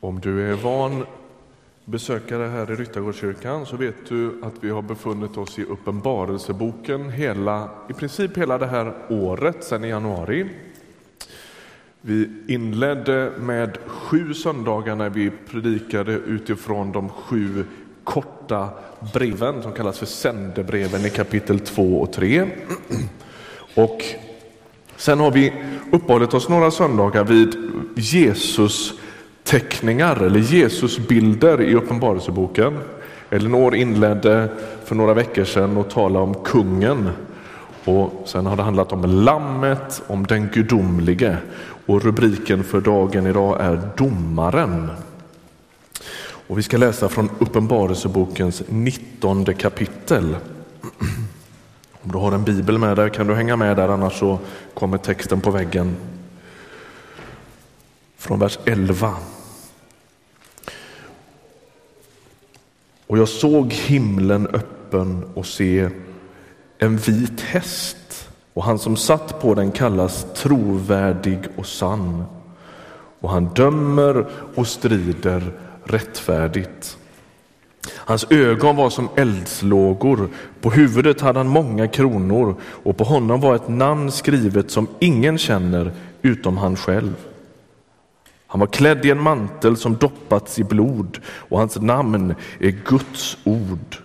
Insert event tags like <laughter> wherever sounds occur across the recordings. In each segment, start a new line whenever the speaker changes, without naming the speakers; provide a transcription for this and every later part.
Om du är van besökare här i Ryttargårdskyrkan så vet du att vi har befunnit oss i Uppenbarelseboken hela, i princip hela det här året, sedan i januari. Vi inledde med sju söndagar när vi predikade utifrån de sju korta breven som kallas för sändebreven i kapitel 2 och 3. Och sen har vi uppehållit oss några söndagar vid Jesus teckningar eller Jesusbilder i Uppenbarelseboken. Elinor inledde för några veckor sedan att tala om kungen och sen har det handlat om lammet, om den gudomlige och rubriken för dagen idag är Domaren. Och vi ska läsa från Uppenbarelsebokens 19 kapitel. <clears throat> Om du har en bibel med dig kan du hänga med där annars så kommer texten på väggen. Från vers 11. Och jag såg himlen öppen och se en vit häst och han som satt på den kallas trovärdig och sann. Och han dömer och strider rättfärdigt. Hans ögon var som eldslågor, på huvudet hade han många kronor och på honom var ett namn skrivet som ingen känner utom han själv. Han var klädd i en mantel som doppats i blod och hans namn är Guds ord.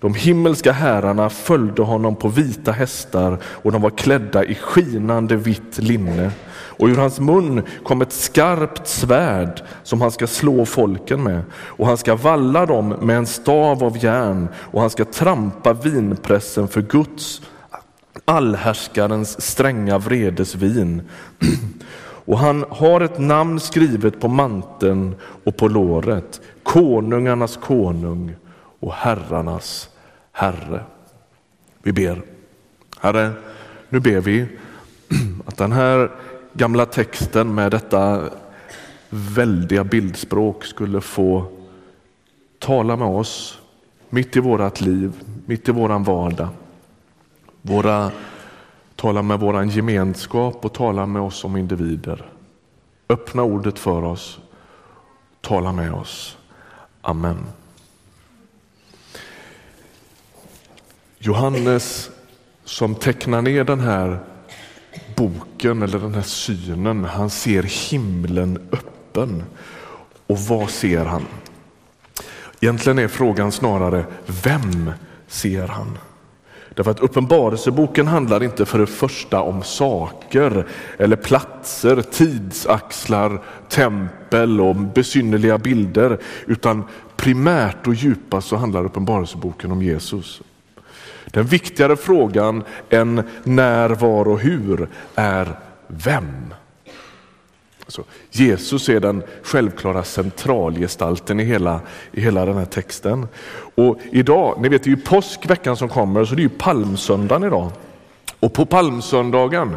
De himmelska herrarna följde honom på vita hästar och de var klädda i skinande vitt linne. Och ur hans mun kom ett skarpt svärd som han ska slå folken med och han ska valla dem med en stav av järn och han ska trampa vinpressen för Guds allhärskarens stränga vredesvin. Och han har ett namn skrivet på manteln och på låret. Konungarnas konung och herrarnas herre. Vi ber. Herre, nu ber vi <clears throat> att den här gamla texten med detta väldiga bildspråk skulle få tala med oss mitt i vårat liv, mitt i våran vardag. Våra Tala med vår gemenskap och tala med oss som individer. Öppna ordet för oss. Tala med oss. Amen. Johannes som tecknar ner den här boken eller den här synen, han ser himlen öppen. Och vad ser han? Egentligen är frågan snarare, vem ser han? Därför att Uppenbarelseboken handlar inte för det första om saker eller platser, tidsaxlar, tempel och besynnerliga bilder, utan primärt och djupast så handlar Uppenbarelseboken om Jesus. Den viktigare frågan än när, var och hur är vem? Alltså, Jesus är den självklara centralgestalten i hela, i hela den här texten. Och idag, ni vet det är ju påsk veckan som kommer, så det är ju palmsöndagen idag. Och på palmsöndagen,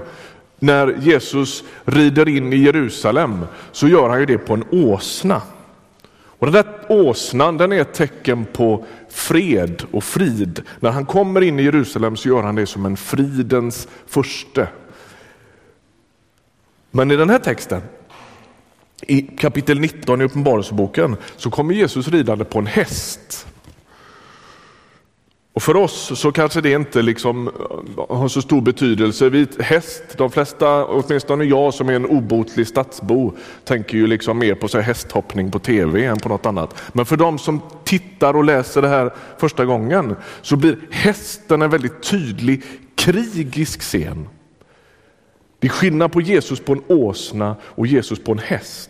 när Jesus rider in i Jerusalem, så gör han ju det på en åsna. Och den där åsnan den är ett tecken på fred och frid. När han kommer in i Jerusalem så gör han det som en fridens furste. Men i den här texten i kapitel 19 i Uppenbarelseboken så kommer Jesus ridande på en häst. Och för oss så kanske det inte liksom eh, har så stor betydelse. Vi, häst, de flesta, åtminstone jag som är en obotlig stadsbo, tänker ju liksom mer på så här hästhoppning på tv än på något annat. Men för de som tittar och läser det här första gången så blir hästen en väldigt tydlig krigisk scen. Det är skillnad på Jesus på en åsna och Jesus på en häst.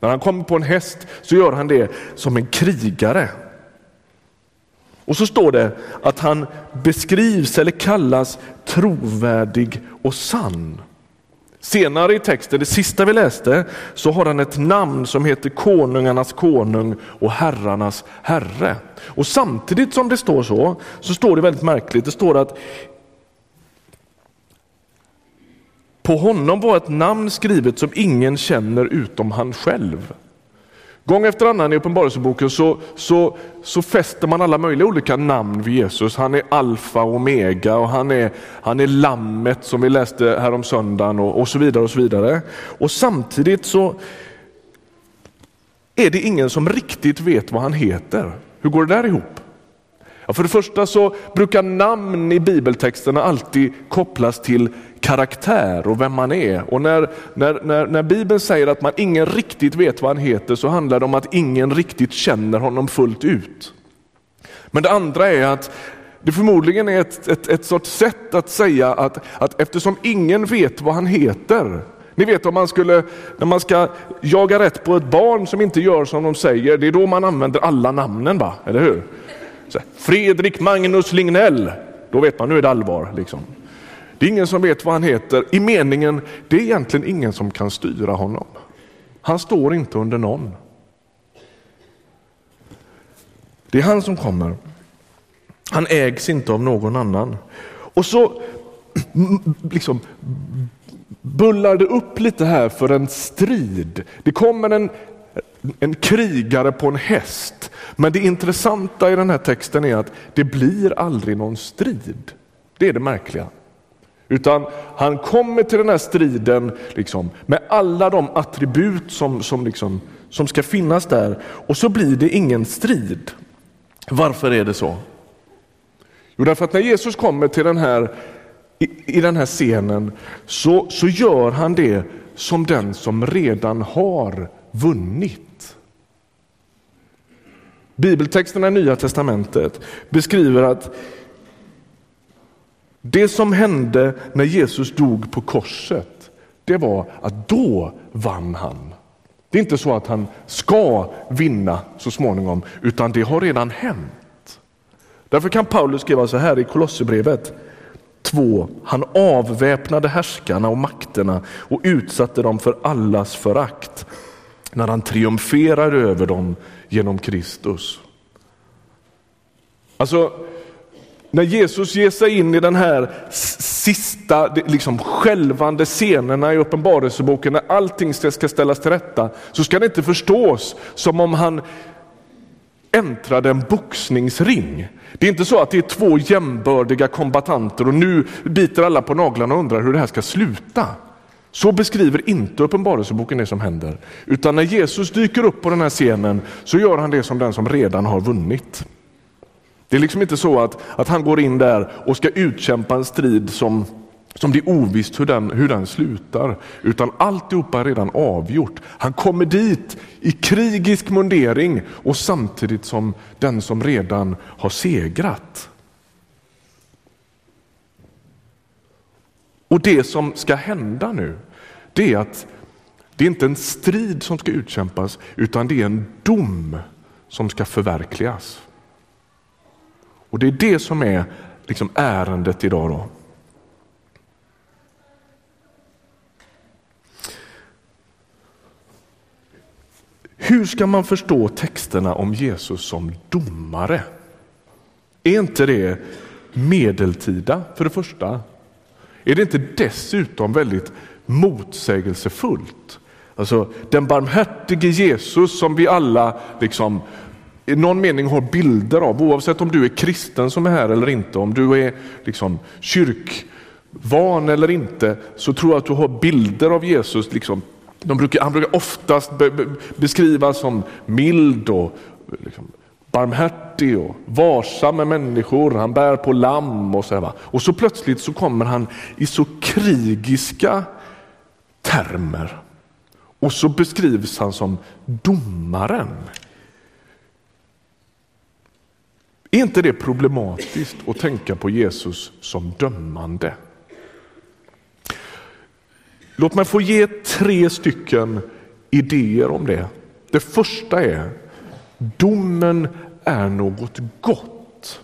När han kommer på en häst så gör han det som en krigare. Och så står det att han beskrivs eller kallas trovärdig och sann. Senare i texten, det sista vi läste, så har han ett namn som heter konungarnas konung och herrarnas herre. Och samtidigt som det står så, så står det väldigt märkligt, det står att På honom var ett namn skrivet som ingen känner utom han själv. Gång efter annan i Uppenbarelseboken så, så, så fäster man alla möjliga olika namn vid Jesus. Han är alfa och omega och han är, han är lammet som vi läste här om söndagen och, och så vidare. Och så vidare. Och samtidigt så är det ingen som riktigt vet vad han heter. Hur går det där ihop? Ja, för det första så brukar namn i bibeltexterna alltid kopplas till karaktär och vem man är. Och när, när, när, när Bibeln säger att man ingen riktigt vet vad han heter så handlar det om att ingen riktigt känner honom fullt ut. Men det andra är att det förmodligen är ett, ett, ett sorts sätt att säga att, att eftersom ingen vet vad han heter ni vet om man skulle, när man ska jaga rätt på ett barn som inte gör som de säger, det är då man använder alla namnen, va? eller hur? Så, Fredrik Magnus Lignell, då vet man nu är det allvar. Liksom. Det är ingen som vet vad han heter i meningen, det är egentligen ingen som kan styra honom. Han står inte under någon. Det är han som kommer. Han ägs inte av någon annan. Och så <clears throat> liksom bullar det upp lite här för en strid. Det kommer en, en krigare på en häst. Men det intressanta i den här texten är att det blir aldrig någon strid. Det är det märkliga. Utan han kommer till den här striden liksom, med alla de attribut som, som, liksom, som ska finnas där och så blir det ingen strid. Varför är det så? Jo, därför att när Jesus kommer till den här, i, i den här scenen så, så gör han det som den som redan har vunnit. Bibeltexterna i Nya Testamentet beskriver att det som hände när Jesus dog på korset, det var att då vann han. Det är inte så att han ska vinna så småningom, utan det har redan hänt. Därför kan Paulus skriva så här i Kolosserbrevet 2. Han avväpnade härskarna och makterna och utsatte dem för allas förakt när han triumferar över dem genom Kristus. Alltså, när Jesus ger sig in i den här sista liksom skälvande scenerna i Uppenbarelseboken, när allting ska ställas till rätta, så ska det inte förstås som om han äntrade en boxningsring. Det är inte så att det är två jämbördiga kombatanter och nu biter alla på naglarna och undrar hur det här ska sluta. Så beskriver inte Uppenbarelseboken det som händer. Utan när Jesus dyker upp på den här scenen så gör han det som den som redan har vunnit. Det är liksom inte så att, att han går in där och ska utkämpa en strid som, som det är ovisst hur den, hur den slutar. Utan alltihopa är redan avgjort. Han kommer dit i krigisk mundering och samtidigt som den som redan har segrat. Och det som ska hända nu, det är att det är inte en strid som ska utkämpas, utan det är en dom som ska förverkligas. Och det är det som är liksom ärendet idag. Då. Hur ska man förstå texterna om Jesus som domare? Är inte det medeltida för det första? Är det inte dessutom väldigt motsägelsefullt? Alltså den barmhärtige Jesus som vi alla liksom i någon mening har bilder av, oavsett om du är kristen som är här eller inte, om du är liksom kyrkvan eller inte, så tror jag att du har bilder av Jesus. Liksom, de brukar, han brukar oftast be, be, beskrivas som mild och liksom, barmhärtig och varsam med människor, han bär på lamm och så. Här, och så plötsligt så kommer han i så krigiska termer. Och så beskrivs han som domaren. Är inte det problematiskt att tänka på Jesus som dömande? Låt mig få ge tre stycken idéer om det. Det första är domen är något gott.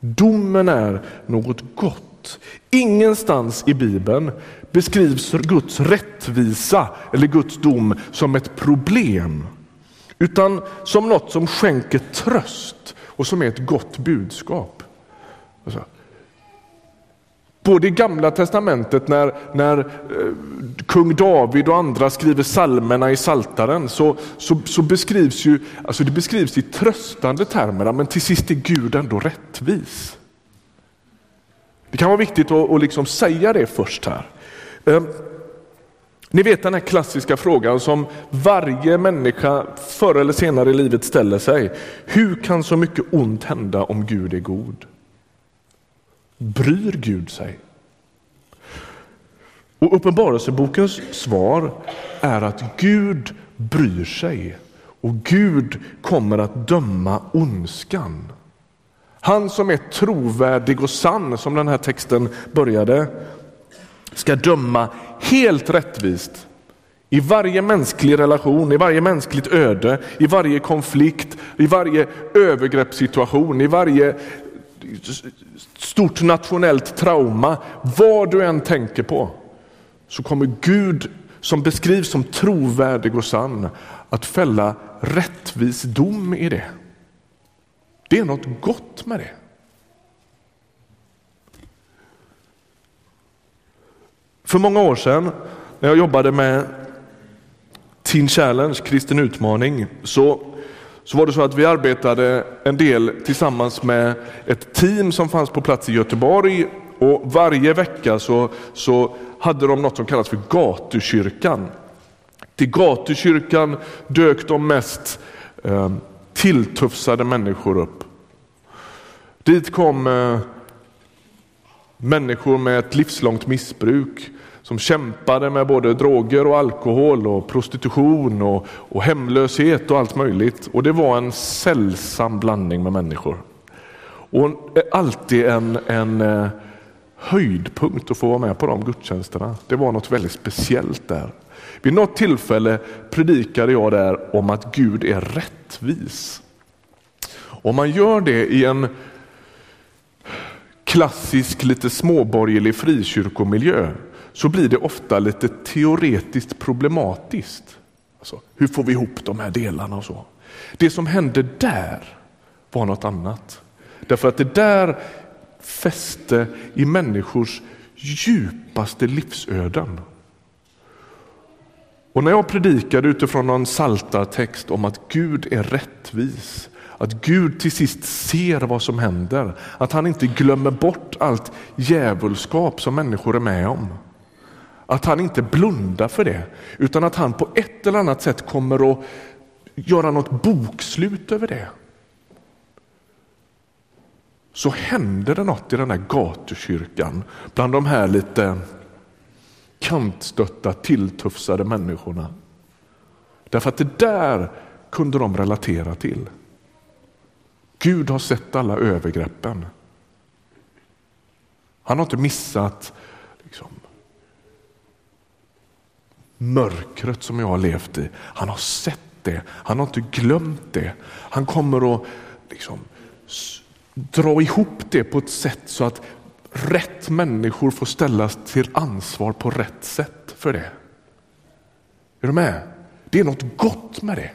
Domen är något gott. Ingenstans i Bibeln beskrivs Guds rättvisa eller Guds dom som ett problem utan som något som skänker tröst och som är ett gott budskap. Alltså, både i gamla testamentet när, när eh, kung David och andra skriver salmerna i saltaren så, så, så, beskrivs ju, alltså det beskrivs i tröstande termer, men till sist är Gud ändå rättvis. Det kan vara viktigt att, att liksom säga det först här. Ehm, ni vet den här klassiska frågan som varje människa förr eller senare i livet ställer sig. Hur kan så mycket ont hända om Gud är god? Bryr Gud sig? Och Uppenbarelsebokens svar är att Gud bryr sig och Gud kommer att döma ondskan. Han som är trovärdig och sann, som den här texten började, ska döma helt rättvist i varje mänsklig relation, i varje mänskligt öde, i varje konflikt, i varje övergreppssituation, i varje stort nationellt trauma. Vad du än tänker på så kommer Gud som beskrivs som trovärdig och sann att fälla rättvis dom i det. Det är något gott med det. För många år sedan när jag jobbade med Teen Challenge, kristen utmaning, så, så var det så att vi arbetade en del tillsammans med ett team som fanns på plats i Göteborg och varje vecka så, så hade de något som kallas för gatukyrkan. Till gatukyrkan dök de mest eh, tilltufsade människor upp. Dit kom eh, människor med ett livslångt missbruk som kämpade med både droger och alkohol och prostitution och, och hemlöshet och allt möjligt. Och det var en sällsam blandning med människor. Och alltid en, en eh, höjdpunkt att få vara med på de gudstjänsterna. Det var något väldigt speciellt där. Vid något tillfälle predikade jag där om att Gud är rättvis. Om man gör det i en klassisk lite småborgerlig frikyrkomiljö så blir det ofta lite teoretiskt problematiskt. Alltså, hur får vi ihop de här delarna och så. Det som hände där var något annat. Därför att det där fäste i människors djupaste livsöden. Och när jag predikade utifrån någon saltartext om att Gud är rättvis, att Gud till sist ser vad som händer, att han inte glömmer bort allt djävulskap som människor är med om. Att han inte blundar för det, utan att han på ett eller annat sätt kommer att göra något bokslut över det. Så händer det något i den här gatukyrkan bland de här lite kantstötta, tilltufsade människorna. Därför att det där kunde de relatera till. Gud har sett alla övergreppen. Han har inte missat liksom, mörkret som jag har levt i. Han har sett det, han har inte glömt det. Han kommer att liksom, dra ihop det på ett sätt så att rätt människor får ställas till ansvar på rätt sätt för det. Är du med? Det är något gott med det.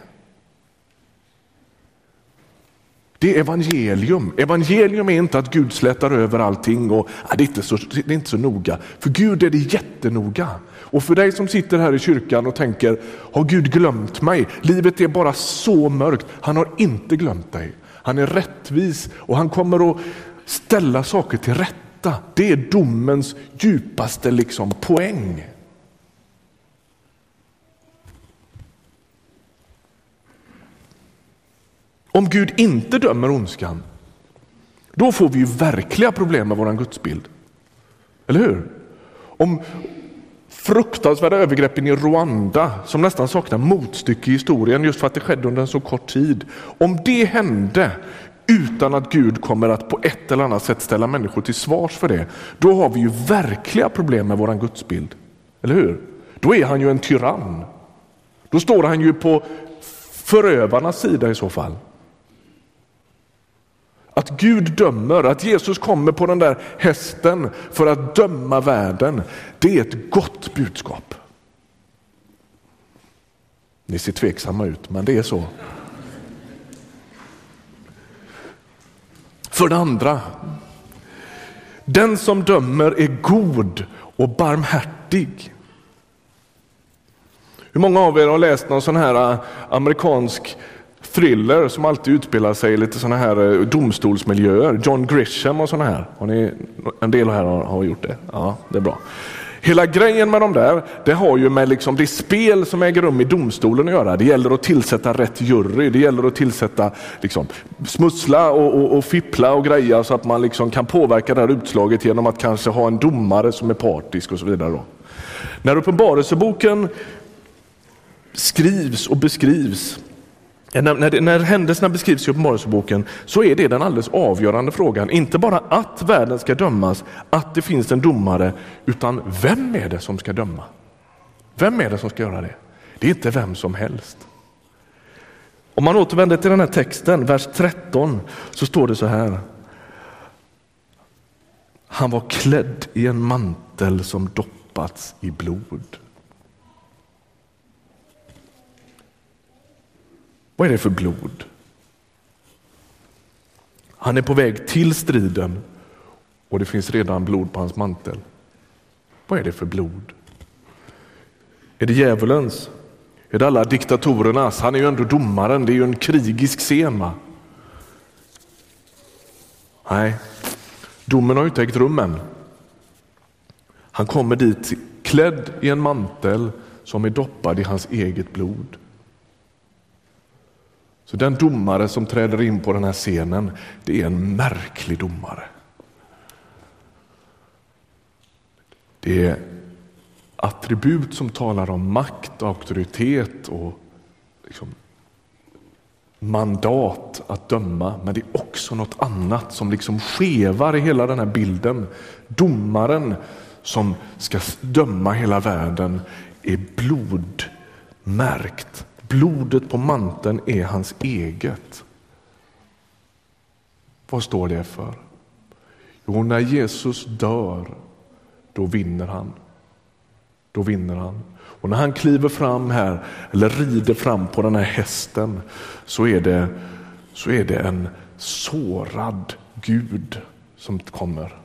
Det är evangelium. Evangelium är inte att Gud slätar över allting och ja, det, är inte så, det är inte så noga. För Gud är det jättenoga. Och för dig som sitter här i kyrkan och tänker, har Gud glömt mig? Livet är bara så mörkt. Han har inte glömt dig. Han är rättvis och han kommer att ställa saker till rätta. Det är domens djupaste liksom poäng. Om Gud inte dömer ondskan, då får vi ju verkliga problem med vår gudsbild. Eller hur? Om fruktansvärda övergreppen i Rwanda som nästan saknar motstycke i historien just för att det skedde under en så kort tid. Om det hände utan att Gud kommer att på ett eller annat sätt ställa människor till svars för det, då har vi ju verkliga problem med våran gudsbild. Eller hur? Då är han ju en tyrann. Då står han ju på förövarnas sida i så fall. Att Gud dömer, att Jesus kommer på den där hästen för att döma världen, det är ett gott budskap. Ni ser tveksamma ut, men det är så. För det andra, den som dömer är god och barmhärtig. Hur många av er har läst någon sån här äh, amerikansk thriller som alltid utspelar sig i lite sådana här eh, domstolsmiljöer. John Grisham och sådana här. Har ni, en del här har, har gjort det. Ja, det är bra. Hela grejen med de där, det har ju med liksom det spel som äger rum i domstolen att göra. Det gäller att tillsätta rätt jury, det gäller att tillsätta liksom, smussla och, och, och fippla och greja så att man liksom kan påverka det här utslaget genom att kanske ha en domare som är partisk och så vidare. Då. När Uppenbarelseboken skrivs och beskrivs när, när, när händelserna beskrivs i Uppenbarelseboken så är det den alldeles avgörande frågan. Inte bara att världen ska dömas, att det finns en domare, utan vem är det som ska döma? Vem är det som ska göra det? Det är inte vem som helst. Om man återvänder till den här texten, vers 13, så står det så här. Han var klädd i en mantel som doppats i blod. Vad är det för blod? Han är på väg till striden och det finns redan blod på hans mantel. Vad är det för blod? Är det djävulens? Är det alla diktatorernas? Han är ju ändå domaren, det är ju en krigisk scen. Nej, domen har ju inte ägt rum än. Han kommer dit klädd i en mantel som är doppad i hans eget blod. Så den domare som träder in på den här scenen, det är en märklig domare. Det är attribut som talar om makt, auktoritet och liksom mandat att döma, men det är också något annat som liksom skevar i hela den här bilden. Domaren som ska döma hela världen är blodmärkt Blodet på manteln är hans eget. Vad står det för? Jo, när Jesus dör, då vinner han. Då vinner han. Och när han kliver fram här, eller rider fram på den här hästen, så är det, så är det en sårad Gud som kommer.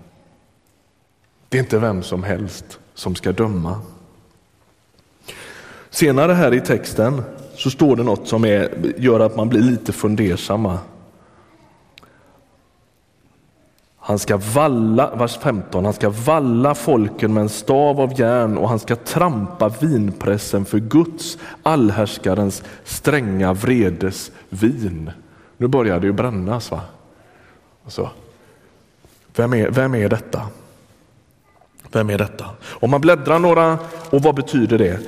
Det är inte vem som helst som ska döma. Senare här i texten så står det något som är, gör att man blir lite fundersamma. Han ska valla, vers 15, han ska valla folken med en stav av järn och han ska trampa vinpressen för Guds, allhärskarens stränga vredes vin. Nu börjar det ju brännas. va? Alltså, vem, är, vem är detta? Vem är detta? Om man bläddrar några, och vad betyder det?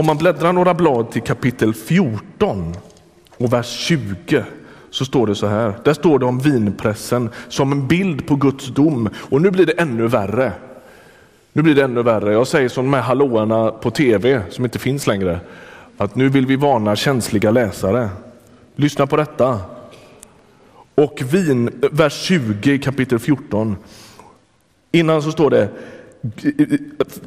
Om man bläddrar några blad till kapitel 14 och vers 20 så står det så här. Där står det om vinpressen som en bild på Guds dom och nu blir det ännu värre. Nu blir det ännu värre. Jag säger som de här hallåarna på tv som inte finns längre. Att nu vill vi varna känsliga läsare. Lyssna på detta. Och vin, vers 20 kapitel 14. Innan så står det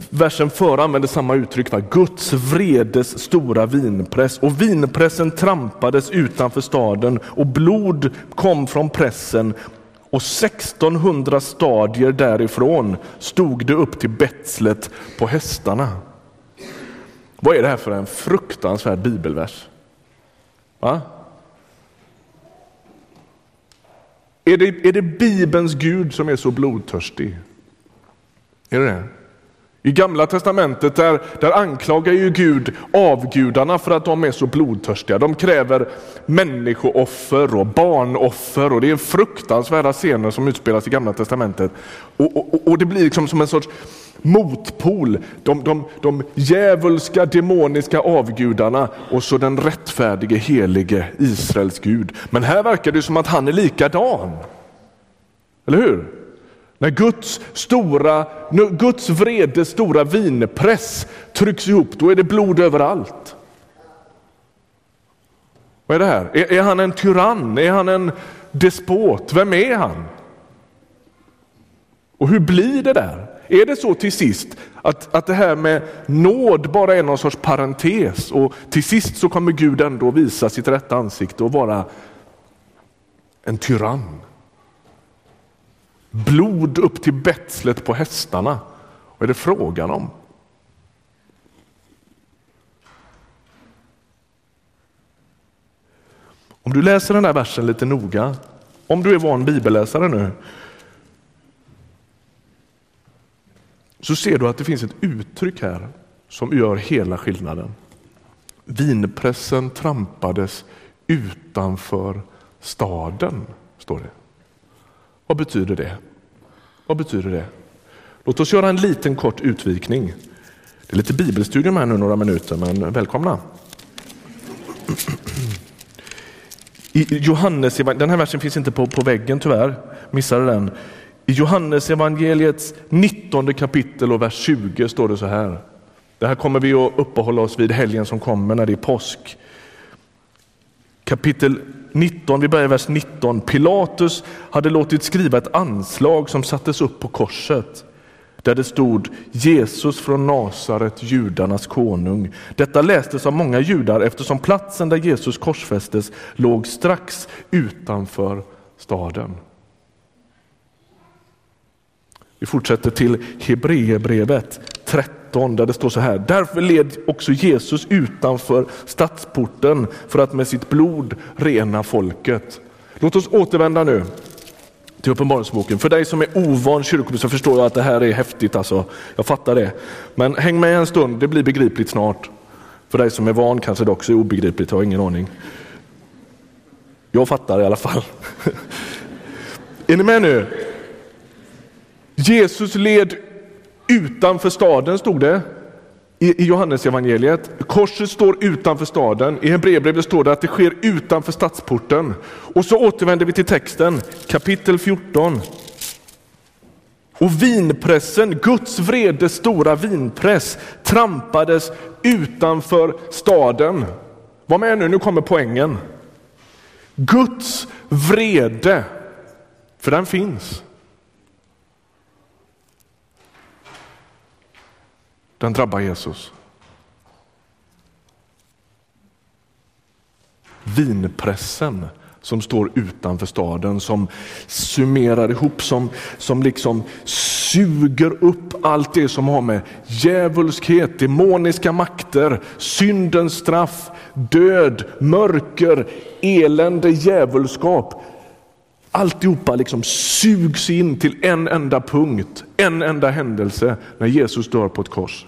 versen före använder samma uttryck. Va? Guds vredes stora vinpress och vinpressen trampades utanför staden och blod kom från pressen och 1600 stadier därifrån stod det upp till betslet på hästarna. Vad är det här för en fruktansvärd bibelvers? Va? Är det, är det Bibelns Gud som är så blodtörstig? Är det det? I Gamla testamentet där, där anklagar ju Gud avgudarna för att de är så blodtörstiga. De kräver människooffer och barnoffer och det är fruktansvärda scener som utspelas i Gamla testamentet. Och, och, och det blir liksom som en sorts motpol. De, de, de djävulska, demoniska avgudarna och så den rättfärdige, helige Israels Gud. Men här verkar det som att han är likadan. Eller hur? När Guds, stora, Guds vrede stora vinpress trycks ihop, då är det blod överallt. Vad är det här? Är, är han en tyrann? Är han en despot? Vem är han? Och hur blir det där? Är det så till sist att, att det här med nåd bara är någon sorts parentes och till sist så kommer Gud ändå visa sitt rätta ansikte och vara en tyrann? Blod upp till betslet på hästarna. Vad är det frågan om? Om du läser den här versen lite noga, om du är van bibelläsare nu, så ser du att det finns ett uttryck här som gör hela skillnaden. Vinpressen trampades utanför staden, står det. Vad betyder det? Vad betyder det? Låt oss göra en liten kort utvikning. Det är lite bibelstudium här nu några minuter, men välkomna. I Johannes, den här versen finns inte på, på väggen tyvärr, missade den. I Johannes evangeliets 19 kapitel och vers 20 står det så här. Det här kommer vi att uppehålla oss vid helgen som kommer när det är påsk. Kapitel 19, vi börjar i vers 19. Pilatus hade låtit skriva ett anslag som sattes upp på korset där det stod Jesus från Nasaret, judarnas konung. Detta lästes av många judar eftersom platsen där Jesus korsfästes låg strax utanför staden. Vi fortsätter till Hebreerbrevet 13 där det står så här. Därför led också Jesus utanför stadsporten för att med sitt blod rena folket. Låt oss återvända nu till Uppenbarelseboken. För dig som är ovan kyrkoby så förstår jag att det här är häftigt. Alltså. Jag fattar det. Men häng med en stund, det blir begripligt snart. För dig som är van kanske det också är obegripligt, jag har ingen aning. Jag fattar i alla fall. <laughs> är ni med nu? Jesus led utanför staden, stod det i Johannes evangeliet. Korset står utanför staden. I Hebreerbrevet står det att det sker utanför stadsporten. Och så återvänder vi till texten, kapitel 14. Och vinpressen, Guds vrede stora vinpress, trampades utanför staden. Var med nu, nu kommer poängen. Guds vrede, för den finns. Den drabbar Jesus. Vinpressen som står utanför staden som summerar ihop, som, som liksom suger upp allt det som har med djävulskhet, demoniska makter, syndens straff, död, mörker, elände, djävulskap. Alltihopa liksom sugs in till en enda punkt, en enda händelse när Jesus dör på ett kors.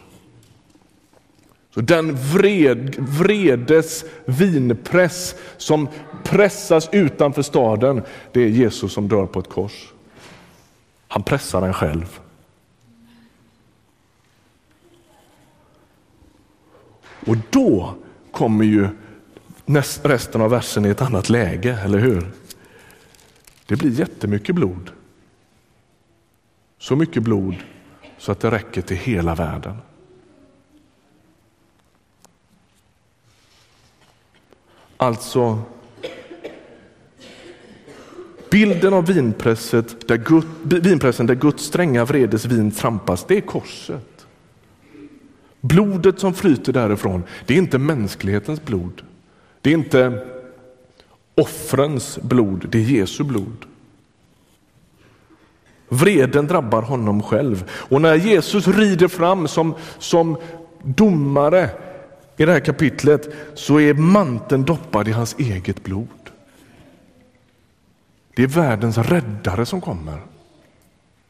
Så den vred, vredes vinpress som pressas utanför staden, det är Jesus som dör på ett kors. Han pressar den själv. Och då kommer ju resten av versen i ett annat läge, eller hur? Det blir jättemycket blod. Så mycket blod så att det räcker till hela världen. Alltså bilden av vinpresset där Gud, vinpressen där Guds stränga vredes vin trampas, det är korset. Blodet som flyter därifrån, det är inte mänsklighetens blod. Det är inte offrens blod, det är Jesu blod. Vreden drabbar honom själv. Och när Jesus rider fram som, som domare i det här kapitlet så är manteln doppad i hans eget blod. Det är världens räddare som kommer.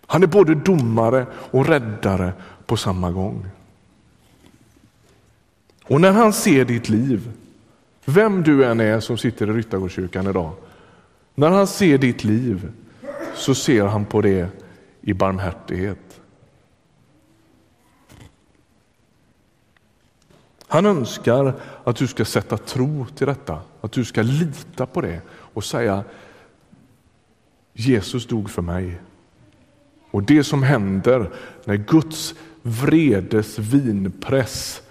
Han är både domare och räddare på samma gång. Och när han ser ditt liv, vem du än är som sitter i Ryttargårdskyrkan idag, när han ser ditt liv så ser han på det i barmhärtighet. Han önskar att du ska sätta tro till detta, att du ska lita på det och säga Jesus dog för mig. Och det som händer när Guds vredes vinpress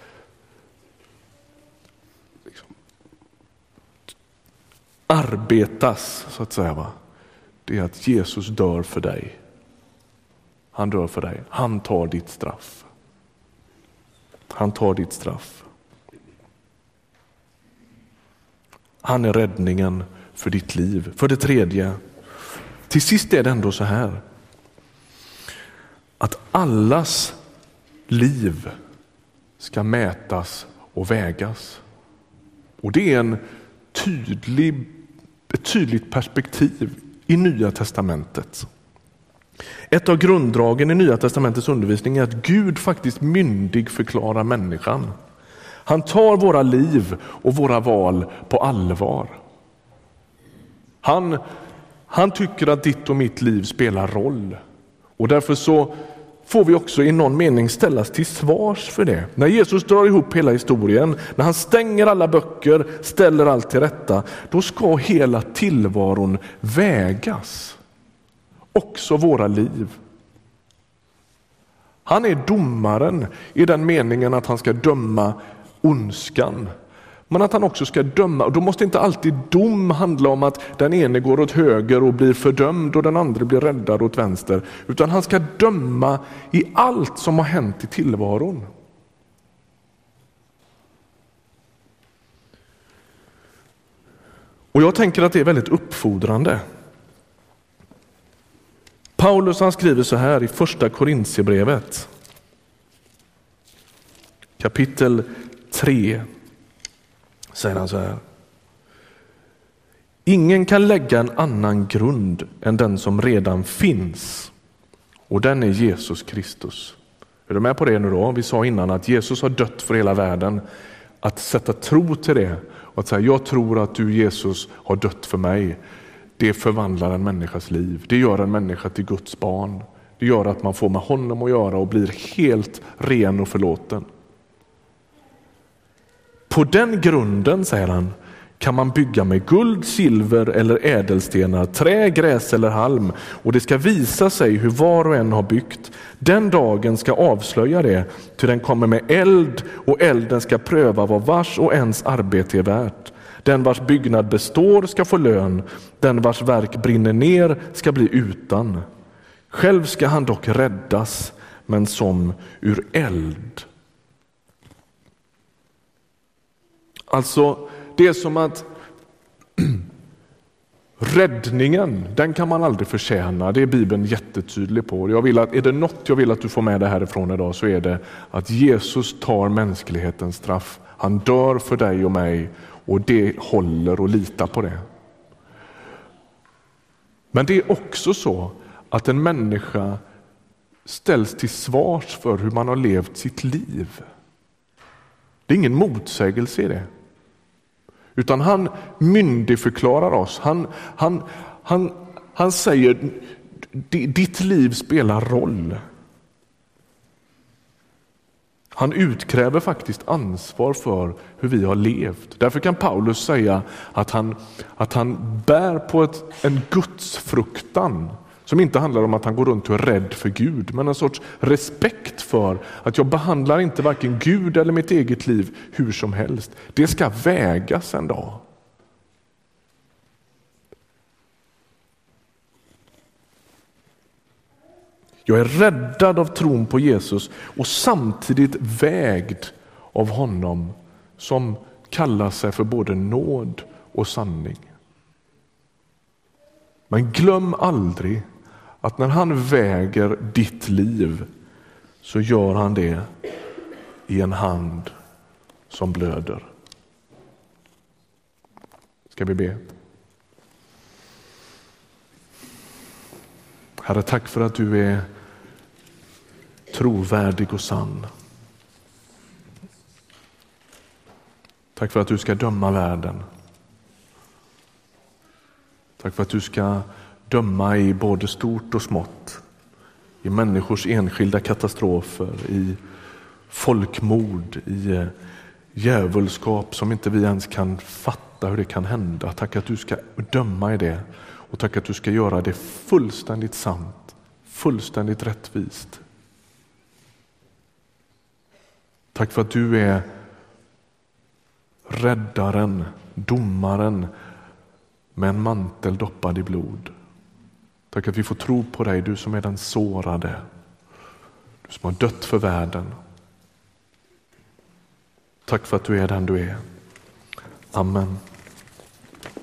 liksom, arbetas, så att säga, va? det är att Jesus dör för dig. Han dör för dig. Han tar ditt straff. Han tar ditt straff. Han är räddningen för ditt liv. För det tredje, till sist är det ändå så här att allas liv ska mätas och vägas. Och det är en tydlig, ett tydligt perspektiv i Nya testamentet. Ett av grunddragen i Nya testamentets undervisning är att Gud faktiskt myndig förklarar människan. Han tar våra liv och våra val på allvar. Han, han tycker att ditt och mitt liv spelar roll och därför så får vi också i någon mening ställas till svars för det. När Jesus drar ihop hela historien, när han stänger alla böcker, ställer allt till rätta, då ska hela tillvaron vägas. Också våra liv. Han är domaren i den meningen att han ska döma ondskan. Men att han också ska döma, och då måste inte alltid dom handla om att den ene går åt höger och blir fördömd och den andra blir räddad åt vänster. Utan han ska döma i allt som har hänt i tillvaron. Och jag tänker att det är väldigt uppfordrande. Paulus han skriver så här i första Korintierbrevet. Kapitel 3 säger han så här. Ingen kan lägga en annan grund än den som redan finns och den är Jesus Kristus. Är du med på det nu då? Vi sa innan att Jesus har dött för hela världen. Att sätta tro till det och att säga jag tror att du Jesus har dött för mig. Det förvandlar en människas liv. Det gör en människa till Guds barn. Det gör att man får med honom att göra och blir helt ren och förlåten. På den grunden, säger han, kan man bygga med guld, silver eller ädelstenar, trä, gräs eller halm och det ska visa sig hur var och en har byggt. Den dagen ska avslöja det, ty den kommer med eld och elden ska pröva vad vars och ens arbete är värt. Den vars byggnad består ska få lön, den vars verk brinner ner ska bli utan. Själv ska han dock räddas, men som ur eld. Alltså, det är som att <clears throat> räddningen, den kan man aldrig förtjäna. Det är Bibeln jättetydlig på. Jag vill att, är det något jag vill att du får med dig härifrån idag så är det att Jesus tar mänsklighetens straff. Han dör för dig och mig och det håller och lita på det. Men det är också så att en människa ställs till svars för hur man har levt sitt liv. Det är ingen motsägelse i det. Utan han myndigförklarar oss. Han, han, han, han säger ditt liv spelar roll. Han utkräver faktiskt ansvar för hur vi har levt. Därför kan Paulus säga att han, att han bär på ett, en gudsfruktan som inte handlar om att han går runt och är rädd för Gud, men en sorts respekt för att jag behandlar inte varken Gud eller mitt eget liv hur som helst. Det ska vägas en dag. Jag är räddad av tron på Jesus och samtidigt vägd av honom som kallar sig för både nåd och sanning. Men glöm aldrig att när han väger ditt liv så gör han det i en hand som blöder. Ska vi be? Herre, tack för att du är trovärdig och sann. Tack för att du ska döma världen. Tack för att du ska döma i både stort och smått. I människors enskilda katastrofer, i folkmord, i eh, djävulskap som inte vi ens kan fatta hur det kan hända. Tack att du ska döma i det och tack att du ska göra det fullständigt sant, fullständigt rättvist. Tack för att du är räddaren, domaren med en mantel doppad i blod. Tack att vi får tro på dig, du som är den sårade, du som har dött för världen. Tack för att du är den du är. Amen.